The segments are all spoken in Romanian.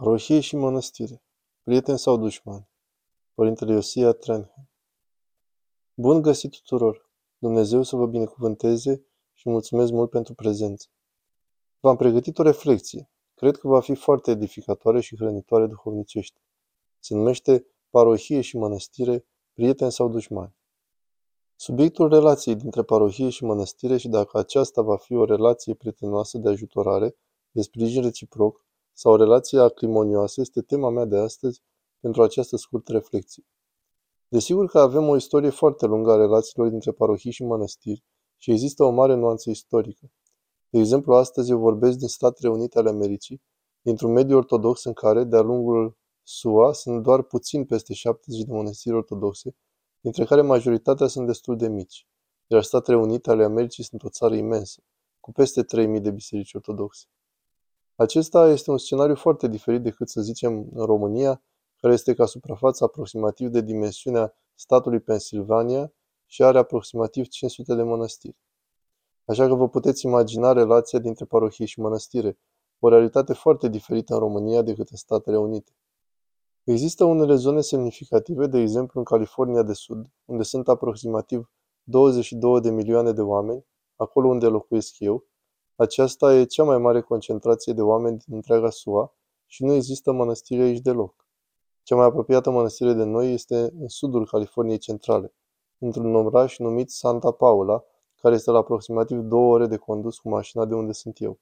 Parohie și mănăstire. Prieteni sau dușmani? Părintele Iosia Trenham. Bun găsit tuturor! Dumnezeu să vă binecuvânteze și mulțumesc mult pentru prezență. V-am pregătit o reflexie. Cred că va fi foarte edificatoare și hrănitoare duhovnicește. Se numește Parohie și mănăstire, prieteni sau dușmani. Subiectul relației dintre parohie și mănăstire și dacă aceasta va fi o relație prietenoasă de ajutorare, de sprijin reciproc, sau o relație acrimonioasă este tema mea de astăzi pentru această scurtă reflexie. Desigur că avem o istorie foarte lungă a relațiilor dintre parohii și mănăstiri și există o mare nuanță istorică. De exemplu, astăzi eu vorbesc din Statele Unite ale Americii, dintr-un mediu ortodox în care, de-a lungul SUA, sunt doar puțin peste 70 de mănăstiri ortodoxe, dintre care majoritatea sunt destul de mici, iar Statele Unite ale Americii sunt o țară imensă, cu peste 3000 de biserici ortodoxe. Acesta este un scenariu foarte diferit decât, să zicem, în România, care este ca suprafață aproximativ de dimensiunea statului Pennsylvania și are aproximativ 500 de mănăstiri. Așa că vă puteți imagina relația dintre parohie și mănăstire, o realitate foarte diferită în România decât în Statele Unite. Există unele zone semnificative, de exemplu în California de Sud, unde sunt aproximativ 22 de milioane de oameni, acolo unde locuiesc eu, aceasta e cea mai mare concentrație de oameni din întreaga SUA și nu există mănăstire aici deloc. Cea mai apropiată mănăstire de noi este în sudul Californiei centrale, într-un oraș numit Santa Paula, care este la aproximativ două ore de condus cu mașina de unde sunt eu.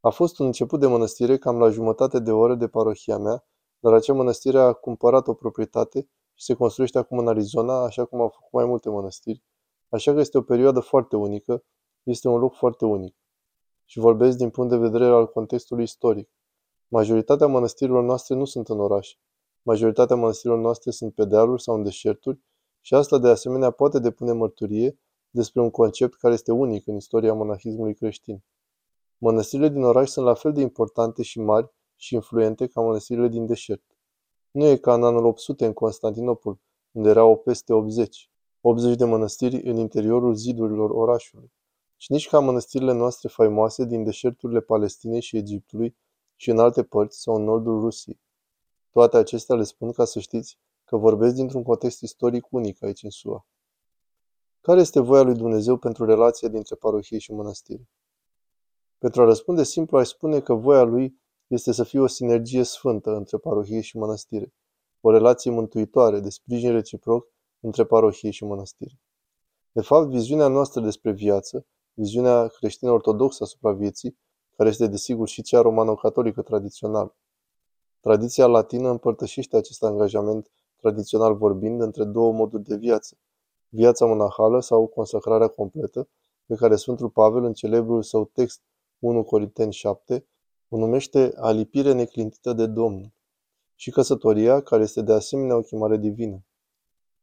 A fost un început de mănăstire cam la jumătate de oră de parohia mea, dar acea mănăstire a cumpărat o proprietate și se construiește acum în Arizona, așa cum au făcut mai multe mănăstiri. Așa că este o perioadă foarte unică, este un loc foarte unic și vorbesc din punct de vedere al contextului istoric. Majoritatea mănăstirilor noastre nu sunt în oraș. Majoritatea mănăstirilor noastre sunt pe dealuri sau în deșerturi și asta de asemenea poate depune mărturie despre un concept care este unic în istoria monahismului creștin. Mănăstirile din oraș sunt la fel de importante și mari și influente ca mănăstirile din deșert. Nu e ca în anul 800 în Constantinopol, unde erau peste 80. 80 de mănăstiri în interiorul zidurilor orașului și nici ca mănăstirile noastre faimoase din deșerturile Palestinei și Egiptului și în alte părți sau în nordul Rusiei. Toate acestea le spun ca să știți că vorbesc dintr-un context istoric unic aici în SUA. Care este voia lui Dumnezeu pentru relația dintre parohie și mănăstire? Pentru a răspunde simplu, aș spune că voia lui este să fie o sinergie sfântă între parohie și mănăstire, o relație mântuitoare de sprijin reciproc între parohie și mănăstire. De fapt, viziunea noastră despre viață viziunea creștin-ortodoxă asupra vieții, care este desigur și cea romano-catolică tradițională. Tradiția latină împărtășește acest angajament tradițional vorbind între două moduri de viață, viața monahală sau consacrarea completă, pe care Sfântul Pavel în celebrul său text 1 Corinteni 7 o numește alipire neclintită de Domnul, și căsătoria, care este de asemenea o chemare divină.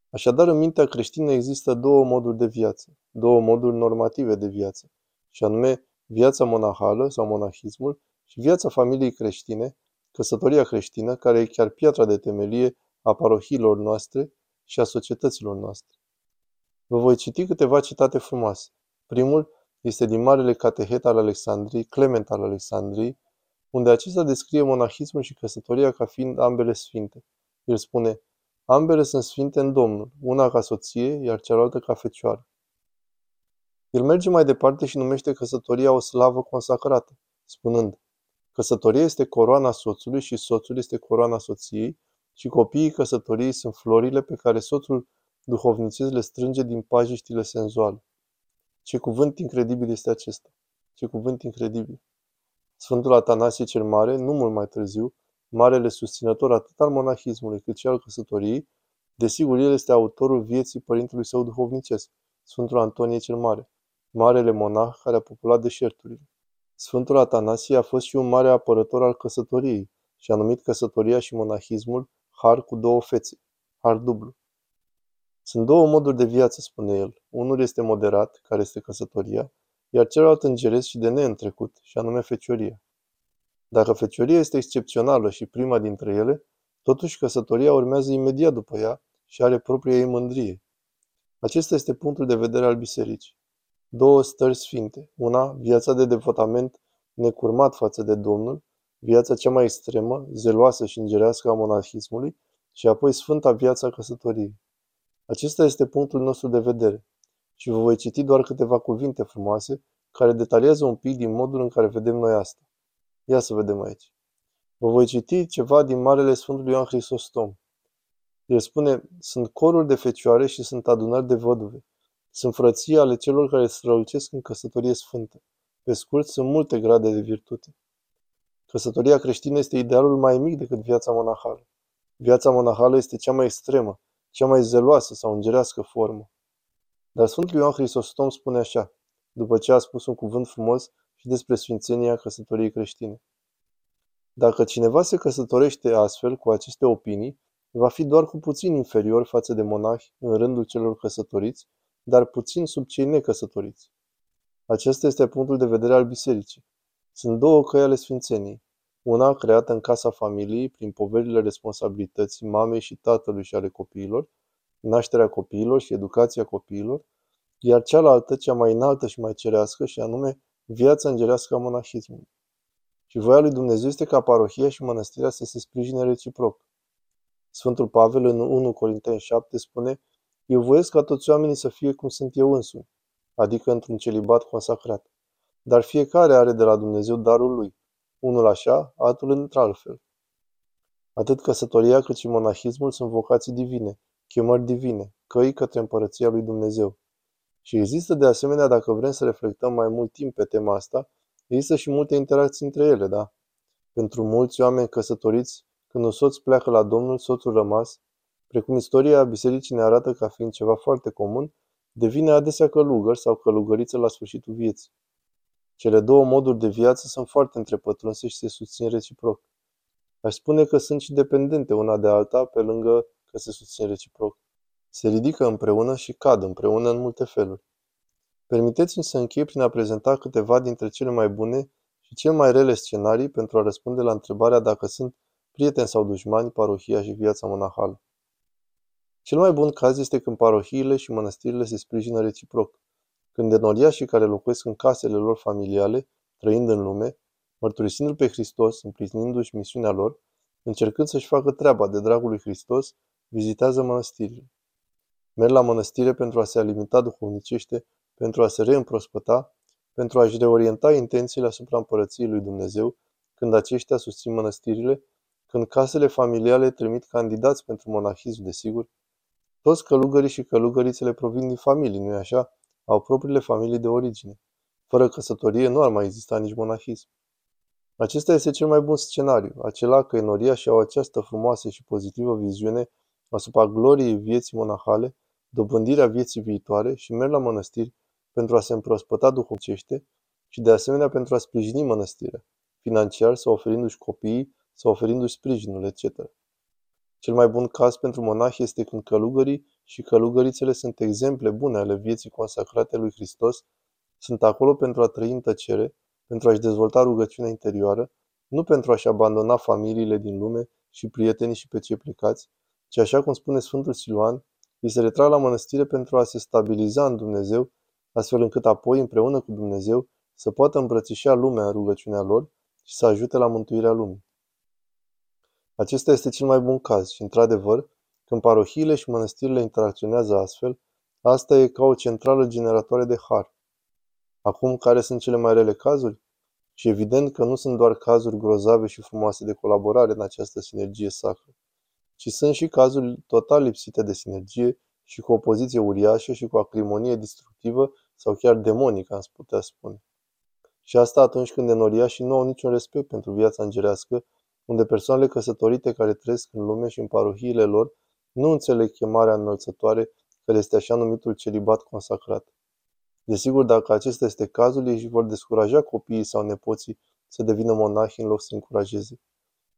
Așadar, în mintea creștină există două moduri de viață, două moduri normative de viață, și anume viața monahală sau monahismul și viața familiei creștine, căsătoria creștină, care e chiar piatra de temelie a parohiilor noastre și a societăților noastre. Vă voi citi câteva citate frumoase. Primul este din Marele Catehet al Alexandriei, Clement al Alexandriei, unde acesta descrie monahismul și căsătoria ca fiind ambele sfinte. El spune, Ambele sunt sfinte în Domnul, una ca soție, iar cealaltă ca fecioară. El merge mai departe și numește căsătoria o slavă consacrată, spunând, Căsătoria este coroana soțului și soțul este coroana soției și copiii căsătoriei sunt florile pe care soțul duhovnicesc le strânge din pajiștile senzuale. Ce cuvânt incredibil este acesta! Ce cuvânt incredibil! Sfântul Atanasie cel Mare, nu mult mai târziu, marele susținător atât al monahismului cât și al căsătoriei, desigur el este autorul vieții părintelui său duhovnicesc, Sfântul Antonie cel Mare, marele monah care a populat deșerturile. Sfântul Atanasie a fost și un mare apărător al căsătoriei și a numit căsătoria și monahismul har cu două fețe, har dublu. Sunt două moduri de viață, spune el. Unul este moderat, care este căsătoria, iar celălalt îngeresc și de neîntrecut, și anume fecioria. Dacă fecioria este excepțională și prima dintre ele, totuși căsătoria urmează imediat după ea și are propria ei mândrie. Acesta este punctul de vedere al bisericii. Două stări sfinte. Una, viața de devotament necurmat față de Domnul viața cea mai extremă, zeloasă și îngerească a monahismului și apoi sfânta viața căsătoriei. Acesta este punctul nostru de vedere și vă voi citi doar câteva cuvinte frumoase care detaliază un pic din modul în care vedem noi asta. Ia să vedem aici. Vă voi citi ceva din Marele Sfântului Ioan Hristostom. El spune, sunt coruri de fecioare și sunt adunări de văduve. Sunt frății ale celor care strălucesc în căsătorie sfântă. Pe scurt, sunt multe grade de virtute. Căsătoria creștină este idealul mai mic decât viața monahală. Viața monahală este cea mai extremă, cea mai zeloasă sau îngerească formă. Dar Sfântul Ioan Hristostom spune așa, după ce a spus un cuvânt frumos și despre sfințenia căsătoriei creștine. Dacă cineva se căsătorește astfel cu aceste opinii, va fi doar cu puțin inferior față de monahi în rândul celor căsătoriți, dar puțin sub cei necăsătoriți. Acesta este punctul de vedere al bisericii. Sunt două căi ale sfințeniei. Una creată în casa familiei prin poverile responsabilității mamei și tatălui și ale copiilor, nașterea copiilor și educația copiilor, iar cealaltă, cea mai înaltă și mai cerească, și anume viața îngerească a monahismului. Și voia lui Dumnezeu este ca parohia și mănăstirea să se sprijine reciproc. Sfântul Pavel în 1 Corinteni 7 spune Eu voiesc ca toți oamenii să fie cum sunt eu însumi, adică într-un celibat consacrat. Dar fiecare are de la Dumnezeu darul lui, unul așa, altul într-altfel. Atât căsătoria cât și monahismul sunt vocații divine, chemări divine, căi către împărăția lui Dumnezeu. Și există de asemenea, dacă vrem să reflectăm mai mult timp pe tema asta, există și multe interacții între ele, da? Pentru mulți oameni căsătoriți, când un soț pleacă la Domnul, soțul rămas, precum istoria bisericii ne arată ca fiind ceva foarte comun, devine adesea călugăr sau călugăriță la sfârșitul vieții. Cele două moduri de viață sunt foarte întrepătrunse și se susțin reciproc. Aș spune că sunt și dependente una de alta, pe lângă că se susțin reciproc. Se ridică împreună și cad împreună în multe feluri. Permiteți-mi să închei prin a prezenta câteva dintre cele mai bune și cele mai rele scenarii pentru a răspunde la întrebarea dacă sunt prieteni sau dușmani parohia și viața monahală. Cel mai bun caz este când parohiile și mănăstirile se sprijină reciproc, când enoriașii care locuiesc în casele lor familiale, trăind în lume, mărturisindu-L pe Hristos, împlinindu-și misiunea lor, încercând să-și facă treaba de dragul lui Hristos, vizitează mănăstirile. Merg la mănăstire pentru a se alimenta duhovnicește, pentru a se reîmprospăta, pentru a-și reorienta intențiile asupra împărăției lui Dumnezeu, când aceștia susțin mănăstirile, când casele familiale trimit candidați pentru monahism, desigur, toți călugării și călugărițele provin din familii, nu-i așa? Au propriile familii de origine. Fără căsătorie nu ar mai exista nici monahism. Acesta este cel mai bun scenariu, acela că enoria și au această frumoasă și pozitivă viziune asupra gloriei vieții monahale, dobândirea vieții viitoare și merg la mănăstiri pentru a se împrospăta duhovcește și de asemenea pentru a sprijini mănăstirea, financiar sau oferindu-și copiii sau oferindu-și sprijinul, etc. Cel mai bun caz pentru monahi este când călugării și călugărițele sunt exemple bune ale vieții consacrate lui Hristos, sunt acolo pentru a trăi în tăcere, pentru a-și dezvolta rugăciunea interioară, nu pentru a-și abandona familiile din lume și prietenii și pe cei plecați, ci așa cum spune Sfântul Siluan, îi se retrag la mănăstire pentru a se stabiliza în Dumnezeu, astfel încât apoi, împreună cu Dumnezeu, să poată îmbrățișa lumea în rugăciunea lor și să ajute la mântuirea lumii. Acesta este cel mai bun caz și, într-adevăr, când parohiile și mănăstirile interacționează astfel, asta e ca o centrală generatoare de har. Acum, care sunt cele mai rele cazuri? Și evident că nu sunt doar cazuri grozave și frumoase de colaborare în această sinergie sacră, ci sunt și cazuri total lipsite de sinergie și cu o poziție uriașă și cu o acrimonie destructivă sau chiar demonică, am putea spune. Și asta atunci când enoriașii nu au niciun respect pentru viața îngerească unde persoanele căsătorite care trăiesc în lume și în parohiile lor nu înțeleg chemarea înălțătoare care este așa numitul celibat consacrat. Desigur, dacă acesta este cazul, ei își vor descuraja copiii sau nepoții să devină monahi în loc să încurajeze.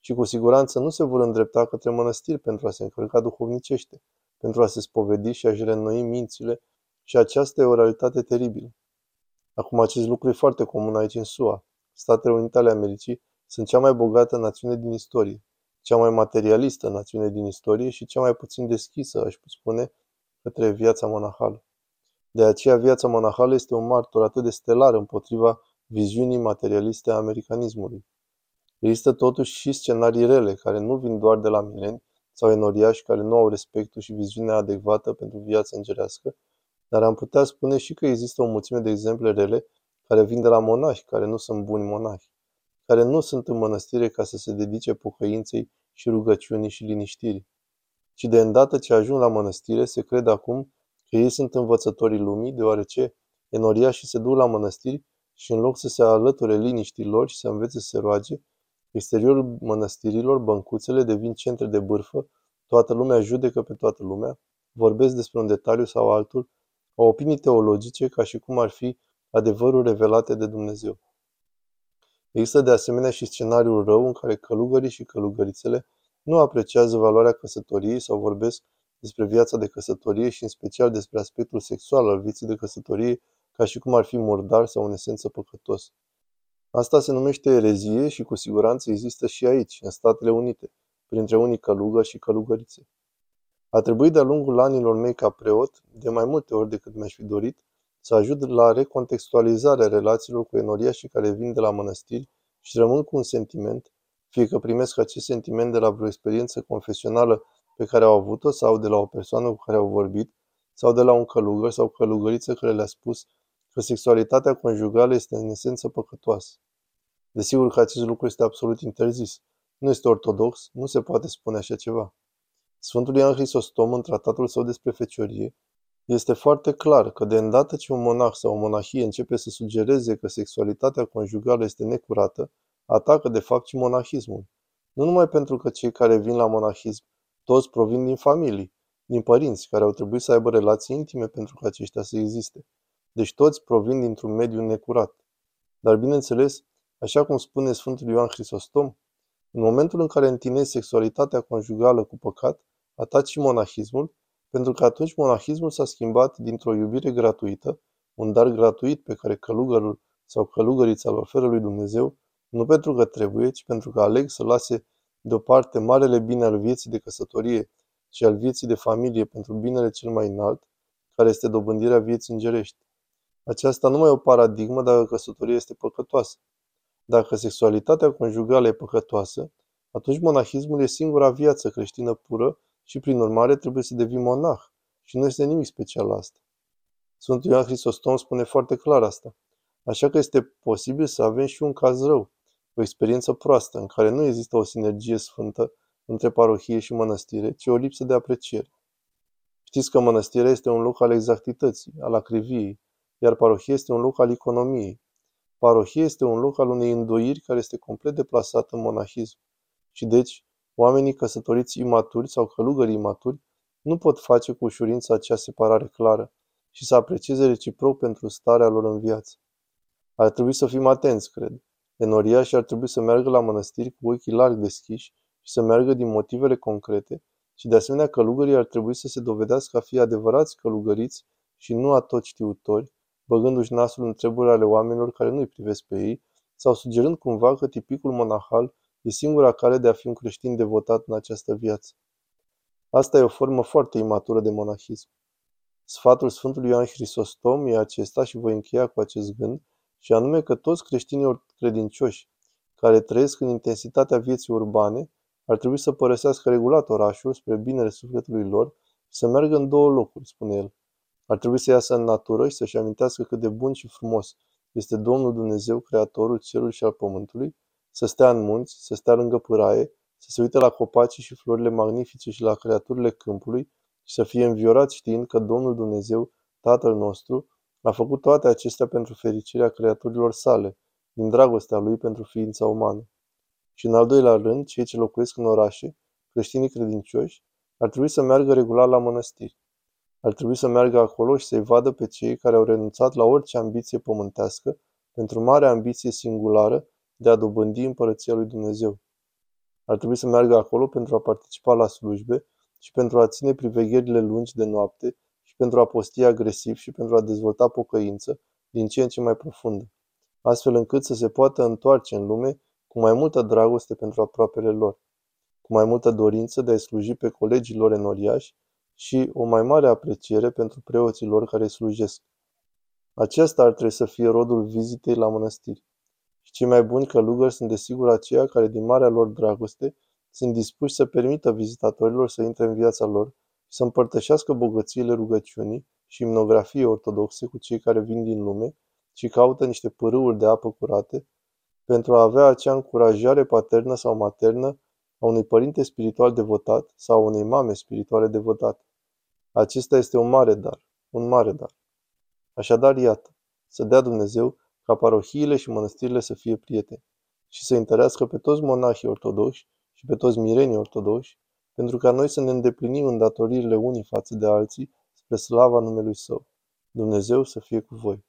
Și cu siguranță nu se vor îndrepta către mănăstiri pentru a se încălca duhovnicește, pentru a se spovedi și a-și reînnoi mințile și aceasta e o realitate teribilă. Acum acest lucru e foarte comun aici în SUA. Statele Unite ale Americii sunt cea mai bogată națiune din istorie, cea mai materialistă națiune din istorie și cea mai puțin deschisă, aș spune, către viața monahală. De aceea viața monahală este un martor atât de stelar împotriva viziunii materialiste a americanismului. Există totuși și scenarii rele, care nu vin doar de la mileni sau enoriași care nu au respectul și viziunea adecvată pentru viața îngerească, dar am putea spune și că există o mulțime de exemple rele care vin de la monași, care nu sunt buni monași, care nu sunt în mănăstire ca să se dedice pocăinței și rugăciunii și liniștirii, ci de îndată ce ajung la mănăstire se crede acum că ei sunt învățătorii lumii, deoarece enoriașii se duc la mănăstiri și în loc să se alăture liniștii lor și să învețe să se roage, exteriorul mănăstirilor, băncuțele devin centre de bârfă, toată lumea judecă pe toată lumea, vorbesc despre un detaliu sau altul, au opinii teologice ca și cum ar fi adevăruri revelate de Dumnezeu. Există de asemenea și scenariul rău în care călugării și călugărițele nu apreciază valoarea căsătoriei sau vorbesc despre viața de căsătorie și în special despre aspectul sexual al vieții de căsătorie ca și cum ar fi murdar sau în esență păcătos. Asta se numește erezie și cu siguranță există și aici, în Statele Unite, printre unii călugări și călugărițe. A trebuit de-a lungul anilor mei ca preot, de mai multe ori decât mi-aș fi dorit, să ajut la recontextualizarea relațiilor cu enoriașii care vin de la mănăstiri și rămân cu un sentiment, fie că primesc acest sentiment de la vreo experiență confesională pe care au avut-o sau de la o persoană cu care au vorbit, sau de la un călugăr sau călugăriță care le-a spus că sexualitatea conjugală este în esență păcătoasă. Desigur că acest lucru este absolut interzis. Nu este ortodox, nu se poate spune așa ceva. Sfântul Ioan Hristostom, în tratatul său despre feciorie, este foarte clar că de îndată ce un monah sau o monahie începe să sugereze că sexualitatea conjugală este necurată, atacă de fapt și monahismul. Nu numai pentru că cei care vin la monahism toți provin din familii, din părinți care au trebuit să aibă relații intime pentru ca aceștia să existe. Deci toți provin dintr-un mediu necurat. Dar bineînțeles, așa cum spune Sfântul Ioan Hristostom, în momentul în care întinezi sexualitatea conjugală cu păcat, ataci și monahismul, pentru că atunci monahismul s-a schimbat dintr-o iubire gratuită, un dar gratuit pe care călugărul sau călugărița îl oferă lui Dumnezeu, nu pentru că trebuie, ci pentru că aleg să lase deoparte marele bine al vieții de căsătorie și al vieții de familie pentru binele cel mai înalt, care este dobândirea vieții îngerești. Aceasta nu mai e o paradigmă dacă căsătoria este păcătoasă. Dacă sexualitatea conjugală e păcătoasă, atunci monahismul e singura viață creștină pură și prin urmare trebuie să devii monah. Și nu este nimic special la asta. Sfântul Ioan Hristostom spune foarte clar asta. Așa că este posibil să avem și un caz rău, o experiență proastă, în care nu există o sinergie sfântă între parohie și mănăstire, ci o lipsă de apreciere. Știți că mănăstirea este un loc al exactității, al acriviei, iar parohia este un loc al economiei. Parohia este un loc al unei îndoiri care este complet deplasat în monahism. Și deci, oamenii căsătoriți imaturi sau călugării imaturi nu pot face cu ușurință acea separare clară și să aprecieze reciproc pentru starea lor în viață. Ar trebui să fim atenți, cred. Enoriașii ar trebui să meargă la mănăstiri cu ochii larg deschiși și să meargă din motivele concrete și de asemenea călugării ar trebui să se dovedească a fi adevărați călugăriți și nu atot știutori, băgându-și nasul în treburi ale oamenilor care nu-i privesc pe ei, sau sugerând cumva că tipicul monahal e singura cale de a fi un creștin devotat în această viață. Asta e o formă foarte imatură de monahism. Sfatul Sfântului Ioan Hristostom e acesta și voi încheia cu acest gând, și anume că toți creștinii credincioși care trăiesc în intensitatea vieții urbane ar trebui să părăsească regulat orașul spre binele sufletului lor și să meargă în două locuri, spune el. Ar trebui să iasă în natură și să-și amintească cât de bun și frumos este Domnul Dumnezeu, Creatorul cerului și al pământului, să stea în munți, să stea lângă pâraie, să se uite la copacii și florile magnifice și la creaturile câmpului și să fie înviorat știind că Domnul Dumnezeu, Tatăl nostru, a făcut toate acestea pentru fericirea creaturilor sale, din dragostea lui pentru ființa umană. Și în al doilea rând, cei ce locuiesc în orașe, creștinii credincioși, ar trebui să meargă regular la mănăstiri. Ar trebui să meargă acolo și să-i vadă pe cei care au renunțat la orice ambiție pământească pentru mare ambiție singulară de a dobândi împărăția lui Dumnezeu. Ar trebui să meargă acolo pentru a participa la slujbe și pentru a ține privegherile lungi de noapte și pentru a posti agresiv și pentru a dezvolta pocăință din ce în ce mai profundă, astfel încât să se poată întoarce în lume cu mai multă dragoste pentru aproapele lor, cu mai multă dorință de a sluji pe colegii lor enoriași și o mai mare apreciere pentru preoții lor care slujesc. Aceasta ar trebui să fie rodul vizitei la mănăstiri. Și cei mai buni călugări sunt desigur aceia care din marea lor dragoste sunt dispuși să permită vizitatorilor să intre în viața lor și să împărtășească bogățiile rugăciunii și imnografiei ortodoxe cu cei care vin din lume și caută niște pârâuri de apă curate pentru a avea acea încurajare paternă sau maternă a unui părinte spiritual devotat sau a unei mame spirituale devotate. Acesta este un mare dar, un mare dar. Așadar, iată, să dea Dumnezeu ca parohiile și mănăstirile să fie prieteni și să întărească pe toți monahii ortodoși și pe toți mirenii ortodoși, pentru ca noi să ne îndeplinim îndatoririle unii față de alții spre slava numelui Său. Dumnezeu să fie cu voi!